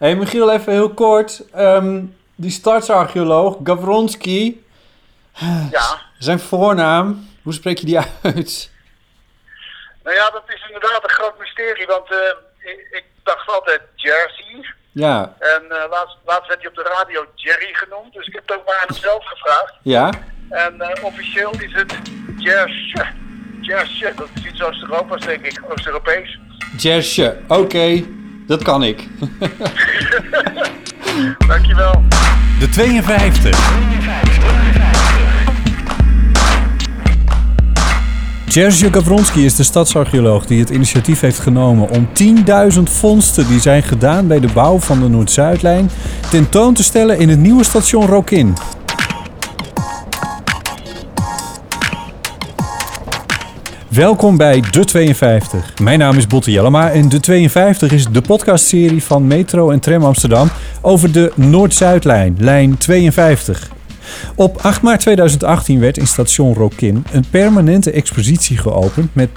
hey, Michiel, even heel kort. Ehm, die stadsarcheoloog, Gavronski, Ja, zijn voornaam, hoe spreek je die uit? nou ja, dat is inderdaad een groot mysterie, want eh, ik, ik dacht altijd Jersey. Ja, En eh, laatst, laatst werd hij op de radio Jerry genoemd, dus ik heb het ook maar aan hem zelf gevraagd. ja, En eh, officieel is het Jersey. Jersey, dat is iets Oost-Europa's, denk ik, Oost-Europees. Jersje. Oké, dat kan ik. Dankjewel. De 52. Jerzy Gavronski is de stadsarcheoloog die het initiatief heeft genomen om 10.000 vondsten die zijn gedaan bij de bouw van de Noord-Zuidlijn tentoon te stellen in het nieuwe station Rokin. Welkom bij De 52. Mijn naam is Botte Jellema en De 52 is de podcastserie van Metro en Tram Amsterdam over de Noord-Zuidlijn, lijn 52. Op 8 maart 2018 werd in station Rokin een permanente expositie geopend met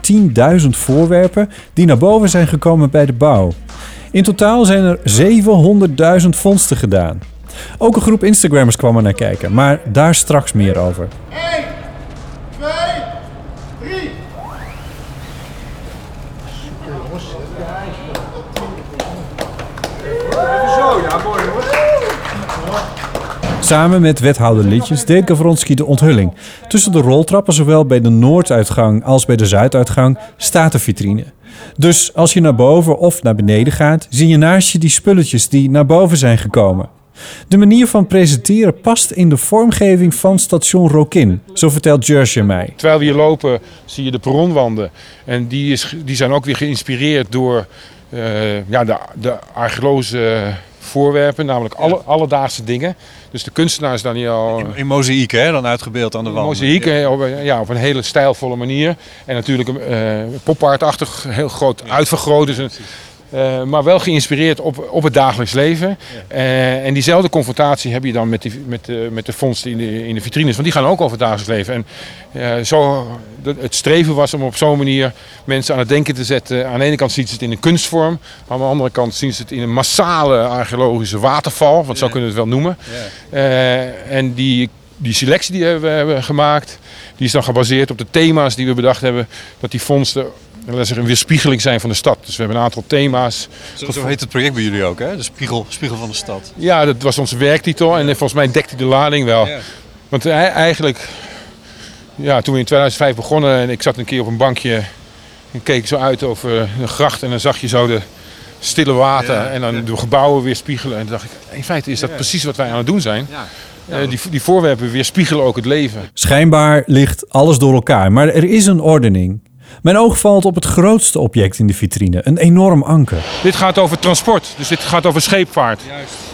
10.000 voorwerpen die naar boven zijn gekomen bij de bouw. In totaal zijn er 700.000 vondsten gedaan. Ook een groep Instagrammers kwam er naar kijken, maar daar straks meer over. 1, 2, 3. Samen met wethouder Litjes deed Gavronski de onthulling. Tussen de roltrappen, zowel bij de noorduitgang als bij de zuiduitgang, staat een vitrine. Dus als je naar boven of naar beneden gaat, zie je naast je die spulletjes die naar boven zijn gekomen. De manier van presenteren past in de vormgeving van station Rokin, zo vertelt Jersey mij. Terwijl we hier lopen zie je de perronwanden. En die, is, die zijn ook weer geïnspireerd door eh, ja, de, de archeologische voorwerpen, namelijk alle, alledaagse dingen. Dus de kunstenaars Daniel In, in mozaïek, hè? Dan uitgebeeld aan de wand. mozaïek hè, op, een- ja, op een hele stijlvolle manier. En natuurlijk een uh, popaardachtig, heel groot uitvergroot. Dus een, eh, maar wel geïnspireerd op, op het dagelijks leven. Eh, en diezelfde confrontatie heb je dan met, die, met, de met de vondsten in de, in de vitrines. Want die gaan ook over het dagelijks leven. En eh, zo, het streven was om op zo'n manier mensen aan het denken te zetten. Aan de ene kant zien ze het in een kunstvorm. Maar aan de andere kant zien ze het in een massale archeologische waterval. Want zo kunnen we het wel noemen. Eh, en die, die selectie die we hebben gemaakt, die is dan gebaseerd op de thema's die we bedacht hebben. Dat die vondsten laten we zeggen, een weerspiegeling zijn van de stad. Dus we hebben een aantal thema's. Zo, zo heet het project bij jullie ook, hè? De spiegel, spiegel van de stad. Ja, dat was onze werktitel. En volgens mij dekt hij de lading wel. Ja. Want eigenlijk, ja, toen we in 2005 begonnen en ik zat een keer op een bankje en keek zo uit over een gracht en dan zag je zo de stille water Ja, en dan ja. de gebouwen weer spiegelen. En toen dacht ik, in feite is dat precies wat wij aan het doen zijn. Ja. Eh, die, die voorwerpen weerspiegelen ook het leven. Schijnbaar ligt alles door elkaar, maar er is een ordening. Mijn oog valt op het grootste object in de vitrine, een enorm anker. Dit gaat over transport, dus dit gaat over scheepvaart.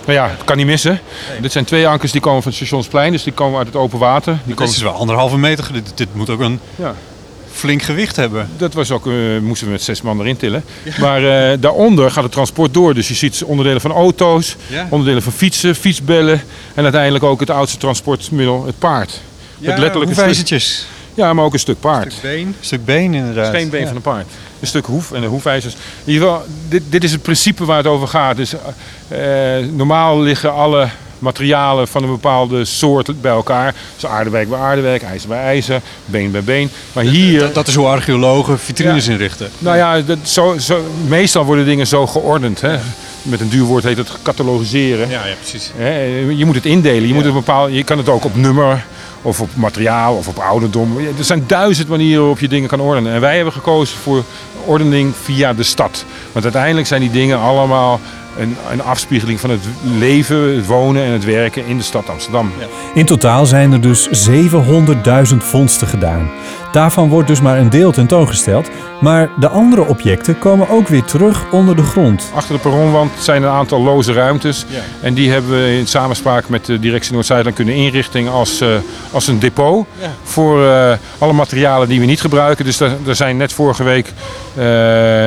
Nou ja, het kan niet missen. Dit zijn twee ankers die komen van het Stationsplein, dus die komen uit het open water. Die Dit komen... is wel anderhalve meter. Dit, dit moet ook een Ja. flink gewicht hebben. Dat was ook, eh, moesten we met zes man erin tillen. Maar eh, daaronder gaat het transport door. Dus je ziet onderdelen van auto's, Ja. onderdelen van fietsen, fietsbellen. En uiteindelijk ook het oudste transportmiddel, het paard. Ja, letterlijk een stuk- hoefijzertjes. Ja, maar ook een stuk paard. Stuk been. Stuk been, inderdaad. Geen been Ja. van een paard. Een stuk hoef en de hoefijzers. In ieder geval, dit, dit is het principe waar het over gaat. Dus, eh, eh, normaal liggen alle materialen van een bepaalde soort bij elkaar. Dus aardewerk bij aardewerk, ijzer bij ijzer, been bij been. Maar hier... Dat, dat is hoe archeologen vitrines inrichten. Nou ja, dat, zo, zo, meestal worden dingen zo geordend. Hè? Met een duur woord heet het catalogiseren. Ja, ja, precies. Hè? Je moet het indelen. Je, moet het bepaal, je kan het ook op nummer of op materiaal of op ouderdom. Er zijn duizend manieren waarop je dingen kan ordenen. En wij hebben gekozen voor ordening via de stad. Want uiteindelijk zijn die dingen allemaal een, een afspiegeling van het leven, het wonen en het werken in de stad Amsterdam. In totaal zijn er dus 700.000 vondsten gedaan. Daarvan wordt dus maar een deel tentoongesteld, maar de andere objecten komen ook weer terug onder de grond. Achter de perronwand zijn een aantal loze ruimtes. Ja. En die hebben we in samenspraak met de directie Noord-Zuidland kunnen inrichten als, eh, als een depot. Ja. Voor eh, alle materialen die we niet gebruiken. Dus daar, daar zijn net vorige week eh,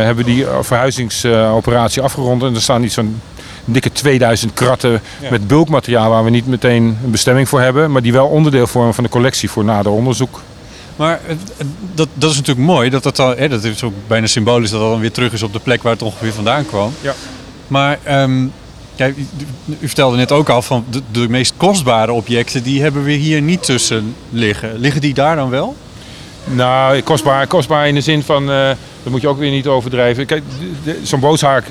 hebben we die verhuizingsoperatie afgerond. En er staan niet zo'n dikke 2000 kratten met bulkmateriaal waar we niet meteen een bestemming voor hebben. Maar die wel onderdeel vormen van de collectie voor nader onderzoek. Maar dat, dat is natuurlijk mooi. Dat, dat, al, hè, dat is ook bijna symbolisch dat dat dan weer terug is op de plek waar het ongeveer vandaan kwam. Ja. Maar Kijk, u, u vertelde net ook al van de, de meest kostbare objecten, die hebben we hier niet tussen liggen. Liggen die daar dan wel? Nou, kostbaar, kostbaar in de zin van, eh, dat moet je ook weer niet overdrijven. Kijk, zo'n booshaak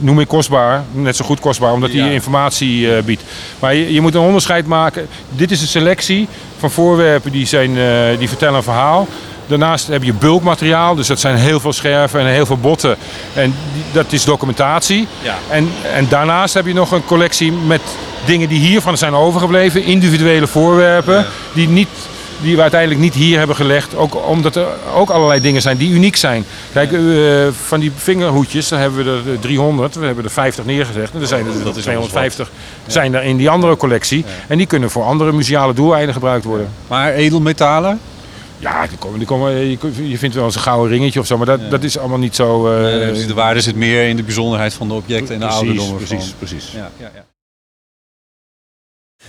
noem ik kostbaar, net zo goed kostbaar, omdat hij Ja. informatie eh, biedt. Maar je, je moet een onderscheid maken. Dit is een selectie van voorwerpen die, zijn, eh, die vertellen een verhaal. Daarnaast heb je bulkmateriaal, dus dat zijn heel veel scherven en heel veel botten. En die- dat is documentatie. Ja. En, en daarnaast heb je nog een collectie met dingen die hiervan zijn overgebleven. Individuele voorwerpen die, niet, die we uiteindelijk niet hier hebben gelegd. Ook omdat er ook allerlei dingen zijn die uniek zijn. Kijk, eh, van die vingerhoedjes, daar hebben we er eh, 300. We hebben er 50 neergezegd. En er zijn er Dat is 250 zijn er in die andere collectie. En die kunnen voor andere museale doeleinden gebruikt worden. Maar edelmetalen? Ja, die komen, die komen, je, vindt wel eens een gouden ringetje of zo. Maar dat, dat is allemaal niet zo... eh, dus de waarde zit meer in de bijzonderheid van de objecten en de ouderdom ervan. precies, precies. Ja, ja, ja.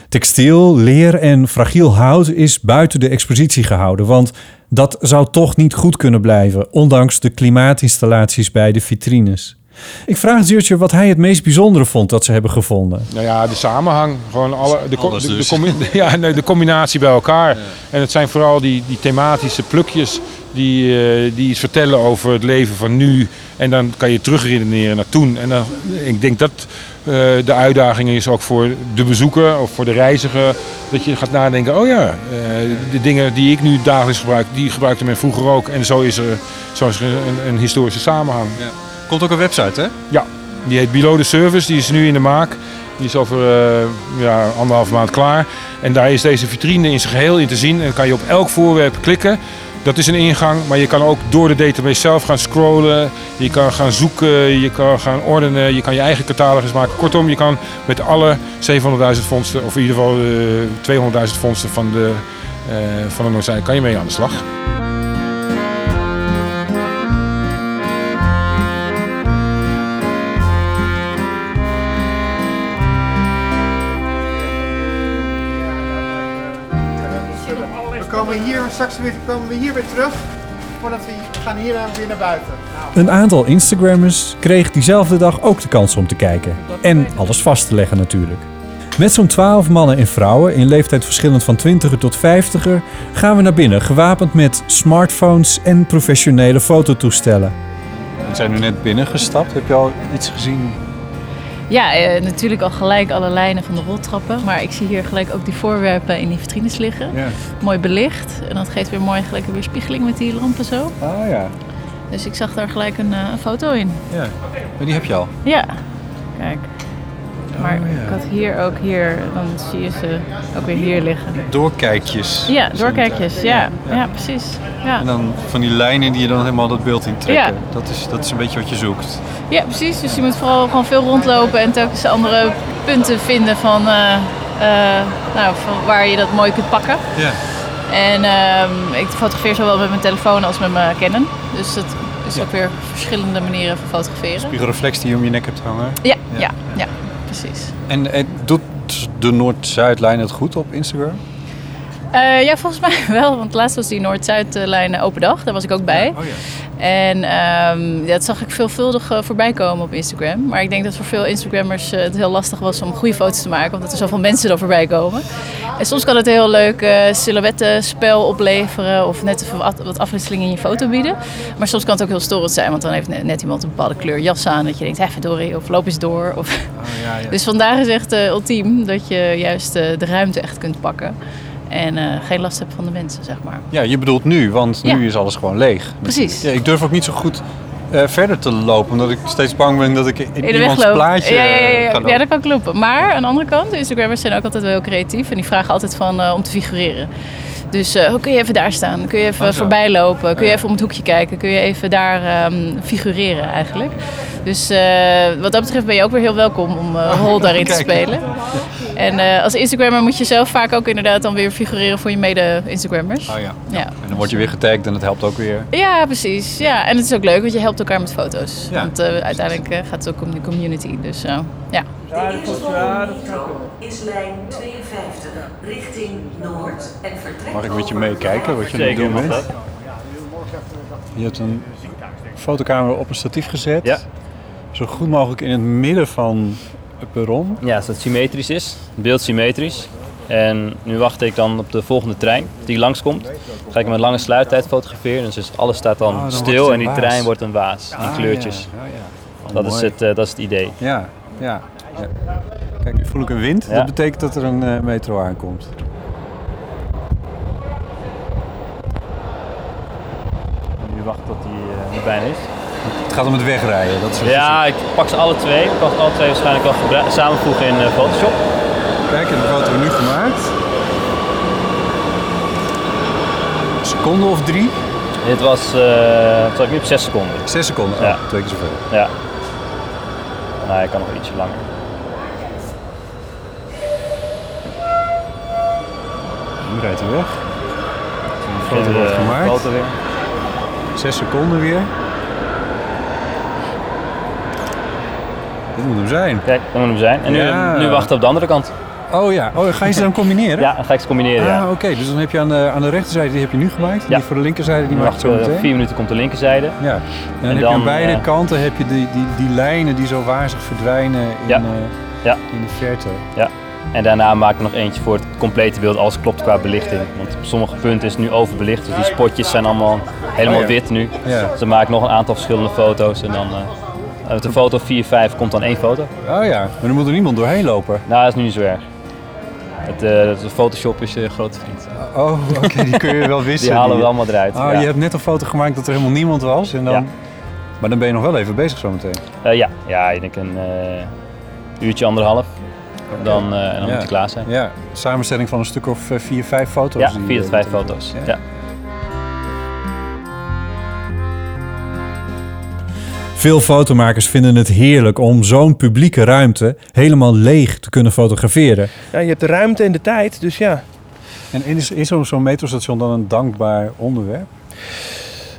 Textiel, leer en fragiel hout is buiten de expositie gehouden, want dat zou toch niet goed kunnen blijven, ondanks de klimaatinstallaties bij de vitrines. Ik vraag Zeurtje wat hij het meest bijzondere vond dat ze hebben gevonden. Nou ja, de samenhang. Gewoon alle, de, co- Alles de, de dus. combi- ja, nee, de combinatie bij elkaar. En het zijn vooral die, die thematische plukjes die, eh, die iets vertellen over het leven van nu. En dan kan je terugredeneren naar toen. En dan, ik denk dat de uitdaging is ook voor de bezoeker of voor de reiziger. Dat je gaat nadenken, oh ja, eh, de dingen die ik nu dagelijks gebruik, die gebruikte men vroeger ook. En zo is er, zo is er een, een historische samenhang. Komt ook een website, hè? Ja, die heet Below the Service. Die is nu in de maak. Die is over eh, ja, anderhalve maand klaar. En daar is deze vitrine in zijn geheel in te zien. En dan kan je op elk voorwerp klikken. Dat is een ingang, maar je kan ook door de database zelf gaan scrollen. Je kan gaan zoeken, je kan gaan ordenen, je kan je eigen catalogus maken. Kortom, je kan met alle 700.000 vondsten, of in ieder geval eh 200.000 vondsten van de, eh van de Noordzij, kan je mee aan de slag. Komen hier, straks weer, komen we hier weer terug. Voordat we, gaan hier weer naar buiten. Een aantal Instagrammers kreeg diezelfde dag ook de kans om te kijken. En alles vast te leggen natuurlijk. Met zo'n 12 mannen en vrouwen in leeftijd verschillend van 20er tot 50er gaan we naar binnen, gewapend met smartphones en professionele fototoestellen. We zijn nu net binnengestapt. Heb je al iets gezien? Ja, eh, natuurlijk al gelijk alle lijnen van de roltrappen. Maar ik zie hier gelijk ook die voorwerpen in die vitrines liggen. Ja. Mooi belicht. En dat geeft weer mooi gelijk een weerspiegeling met die lampen zo. Ah ja. Dus ik zag daar gelijk een, eh, foto in. ja. Maar die heb je al. Ja, kijk. Maar ik had hier ook hier, dan zie je ze ook weer hier liggen. Doorkijkjes. Ja, doorkijkjes. Ja, ja, precies. Ja. En dan van die lijnen die je dan helemaal dat beeld in trekken. Ja. Dat, is, dat is een beetje wat je zoekt. ja, precies. Dus je moet vooral gewoon veel rondlopen en telkens andere punten vinden van, eh, eh, nou, van waar je dat mooi kunt pakken. Ja. En ehm, ik fotografeer zowel met mijn telefoon als met mijn Canon. Dus dat is ook weer verschillende manieren van fotograferen. Spiegelreflex die je om je nek hebt hangen. Ja, Ja. ja, ja, precies. En, en doet de Noord-Zuidlijn het goed op Instagram? Eh, ja, volgens mij wel. Want laatst was die Noord-Zuid-lijn open dag. Daar was ik ook bij. Oh ja. En ehm, dat zag ik veelvuldig eh, voorbij komen op Instagram. Maar ik denk dat voor veel Instagrammers eh, het heel lastig was om goede foto's te maken. Omdat er zoveel mensen er voorbij komen. En soms kan het een heel leuk eh silhouettenspel opleveren. Of net even wat, wat afwisseling in je foto bieden. Maar soms kan het ook heel storend zijn. Want dan heeft net, net iemand een bepaalde kleur jas aan. Dat je denkt, hé verdorie. Of loop eens door. Of... Oh, Dus vandaag is echt eh, ultiem dat je juist eh, de ruimte echt kunt pakken. En eh, geen last hebt van de mensen, zeg maar. Ja, je bedoelt nu, want nu Ja. is alles gewoon leeg. Precies. Ja, ik durf ook niet zo goed eh, verder te lopen, omdat ik steeds bang ben dat ik in, In iemands plaatje ja, ja, ja, eh, ja. ja, dat kan kloppen. Maar aan de andere kant, de Instagrammers zijn ook altijd wel heel creatief. En die vragen altijd van, eh, om te figureren. Dus kun je even daar staan? Kun je even Oh, voorbij lopen? Kun je even om het hoekje kijken? Kun je even daar ehm, figureren eigenlijk? Dus wat dat betreft ben je ook weer heel welkom om eh rol daarin te spelen. En eh, als Instagrammer moet je zelf vaak ook inderdaad dan weer figureren voor je mede-Instagrammers. Oh ja. Ja. En dan word je weer getagd en dat helpt ook weer. Ja, precies. Ja, en het is ook leuk, want je helpt elkaar met foto's. Ja. Want eh, uiteindelijk eh, gaat het ook om de community. Dus ja. De metro is lijn 52 richting Noord en vertrekt Mag ik met je meekijken wat je het doen bent? Je hebt een fotocamera op een statief gezet. Ja. Zo goed mogelijk in het midden van perron. Ja, zodat het symmetrisch is. Het beeld symmetrisch. En nu wacht ik dan op de volgende trein die langskomt. Dan ga ik met lange sluittijd fotograferen. Dus alles staat dan, Ah, dan stil en die waas. trein wordt een waas. Ah, in kleurtjes. ja. Ja. Oh, dat, is het, eh, dat is het idee. Ja, ja. ja. Kijk, nu voel ik een wind. Dat betekent dat er een eh, metro aankomt. Nu wacht tot die er bijna is. Het gaat om het wegrijden. Dat Ja, ik pak ze alle twee. Ik kan ze alle twee waarschijnlijk wel gebru- samenvoegen in eh, Photoshop. Kijk, en de foto hebben we nu gemaakt. Een seconde of drie? Dit was, eh wat zat ik nu op 6 seconden. Zes seconden. Ja. Oh, twee keer zoveel. Ja. Nou, ik kan nog ietsje langer. Nu rijdt hij weg. De foto wordt eh, gemaakt. Foto weer. Zes seconden weer. Dit moet hem zijn. Kijk, dat moet hem zijn. En nu, Ja. nu wachten we op de andere kant. Oh ja, oh, ga je ze dan combineren? Ja, dan ga ik ze combineren. ja. Ah, oké. Dus dan heb je aan de, aan de rechterzijde, die heb je nu gemaakt. En Ja. die voor de linkerzijde, die Nu maak je zo meteen. vier minuten komt de linkerzijde. Ja. En dan En heb je aan beide kanten heb je die, die, die lijnen die zo wazig verdwijnen in, Ja. eh, Ja. in de verte. Ja. En daarna maak ik nog eentje voor het complete beeld. Alles klopt qua belichting. Want op sommige punten is het nu overbelicht. Dus die spotjes zijn allemaal helemaal Oh ja. wit nu. Ja. Dus dan maak ik nog een aantal verschillende foto's. En dan eh, met de foto 4, 5 komt dan één foto. Oh ja, maar dan moet er niemand doorheen lopen. Nou, dat is nu niet zo erg. Het, eh, de Photoshop is je grote vriend. Oh, oké, die kun je wel wisselen. Die halen we allemaal eruit. Oh, ja. je hebt net een foto gemaakt dat er helemaal niemand was. En dan... Ja. Maar dan ben je nog wel even bezig zometeen. Eh, ja. ja, ik denk een eh, uurtje, anderhalf. Dan, eh, en dan Ja. moet je klaar zijn. Ja, samenstelling van een stuk of eh, vier, vijf foto's. Ja, vier tot eh, vijf foto's. Ja. Veel fotomakers vinden het heerlijk om zo'n publieke ruimte helemaal leeg te kunnen fotograferen. Ja, je hebt de ruimte en de tijd, dus ja. En is, is zo'n zo'n metrostation dan een dankbaar onderwerp?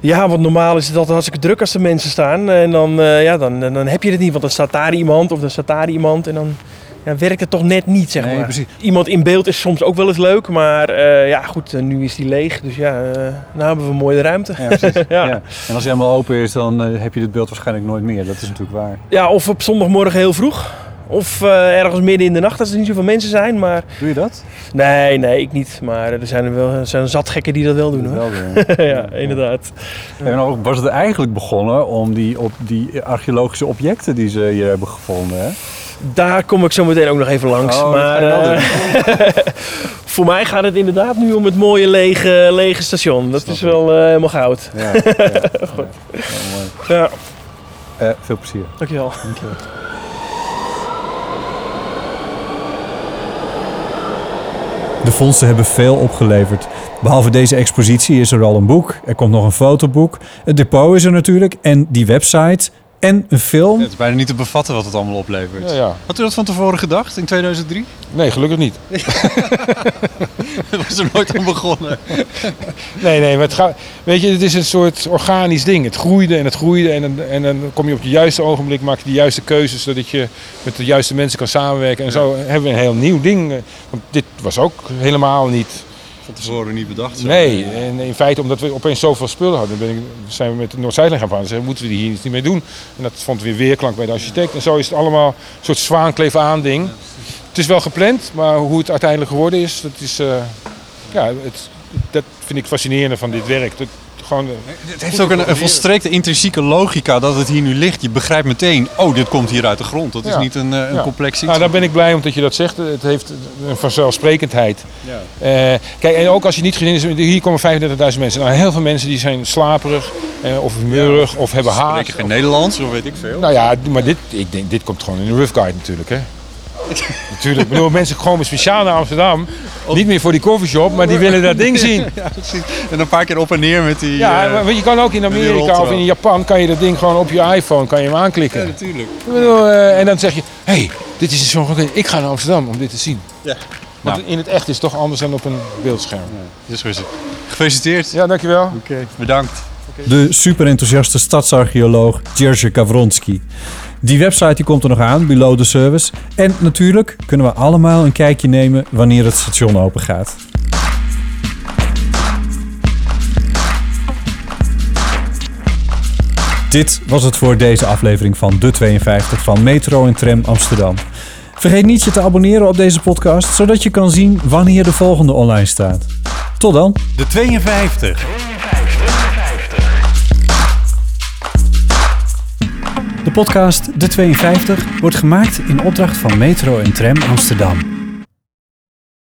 Ja, want normaal is het altijd hartstikke druk als er mensen staan. En dan, eh, ja, dan, dan heb je het niet, want dan staat daar iemand of dan staat daar iemand. En dan ja, werkt het toch net niet, zeg Nee, maar. precies. Iemand in beeld is soms ook wel eens leuk, maar eh, ja, goed, eh, nu is die leeg. Dus ja, eh nou hebben we een mooie ruimte. Ja, precies. Ja. ja. En als hij helemaal open is, dan heb je dit beeld waarschijnlijk nooit meer. Dat is natuurlijk waar. Ja, of op zondagmorgen heel vroeg. Of ergens midden in de nacht als er niet zoveel mensen zijn. Maar Doe je dat? nee, nee, ik niet. Maar er zijn er wel er zijn zat gekken die dat wel doen hoor. Wel ja, inderdaad. En dan was het eigenlijk begonnen om die, op die archeologische objecten die ze hier hebben gevonden. Hè? Daar kom ik zo meteen ook nog even langs. Oh, maar eh, voor mij gaat het inderdaad nu om het mooie lege, lege station. Dat is wel eh, helemaal goud. Ja, ja. Goed. mooi. Ja, Eh, veel plezier. dankjewel. De vondsten hebben veel opgeleverd. Behalve deze expositie is er al een boek, er komt nog een fotoboek, het depot is er natuurlijk en die website en een film. Het is bijna niet te bevatten wat het allemaal oplevert. Ja, ja. Had u dat van tevoren gedacht in 2003? Nee, gelukkig niet. Dat was er nooit aan begonnen. Nee, nee, maar het gaat, weet je, het is een soort organisch ding. Het groeide en het groeide en, dan- en dan kom je op het juiste ogenblik, maak je de juiste keuzes, zodat je met de juiste mensen kan samenwerken. En zo hebben we een heel nieuw ding. eh, Want dit was ook helemaal niet... Van tevoren niet bedacht. Nee, en in feite omdat we opeens zoveel spullen hadden, ben ik, zijn we met de Noord-Zuidlijn gaan praten. Zeggen, moeten we hier iets niet mee doen? En dat vond weer weerklank bij de architect. En zo is het allemaal een soort zwaankleef aan ding. Het is wel gepland, maar hoe het uiteindelijk geworden is, dat is... eh, ja, het, dat vind ik fascinerende van dit werk. Gewoon, Het heeft ook een, een volstrekte intrinsieke loca dat het hier nu ligt. Je begrijpt meteen, oh, dit komt hier uit de grond. Dat is niet een, eh, een Ja. complex iets. Nou, daar ben ik blij omdat je dat zegt. Het heeft een vanzelfsprekendheid. Ja. Eh, kijk, en ook als je niet gezien is, hier komen 35.000 mensen. Nou, heel veel mensen die zijn slaperig eh, of humeurig of hebben haast. Spreken geen Nederlands, of weet ik veel. Nou ja, maar dit, ik denk, dit komt gewoon in de rough guide natuurlijk, hè. Natuurlijk. Ik bedoel, mensen komen speciaal naar Amsterdam. Niet meer voor die coffeeshop, maar die willen dat ding zien. Ja, precies. En een paar keer op en neer met die... Ja, eh, maar je kan ook in Amerika of in Japan kan je dat ding gewoon op je iPhone kan je hem aanklikken. Ja, natuurlijk. Ik bedoel, eh, en dan zeg je, hé, hey, dit is zo'n ik ga naar Amsterdam om dit te zien. Ja. Want Nou. in het echt is het toch anders dan op een beeldscherm. Dus zo is het. Gefeliciteerd. Ja, dankjewel. Oké, bedankt. De super enthousiaste stadsarcheoloog Jerzy Gawronski. Die website die komt er nog aan, Below the Service. En natuurlijk kunnen we allemaal een kijkje nemen wanneer het station open gaat. Dit was het voor deze aflevering van De 52 van Metro en Tram Amsterdam. Vergeet niet je te abonneren op deze podcast, zodat je kan zien wanneer de volgende online staat. Tot dan. De 52. De podcast De 52 wordt gemaakt in opdracht van Metro en Tram Amsterdam.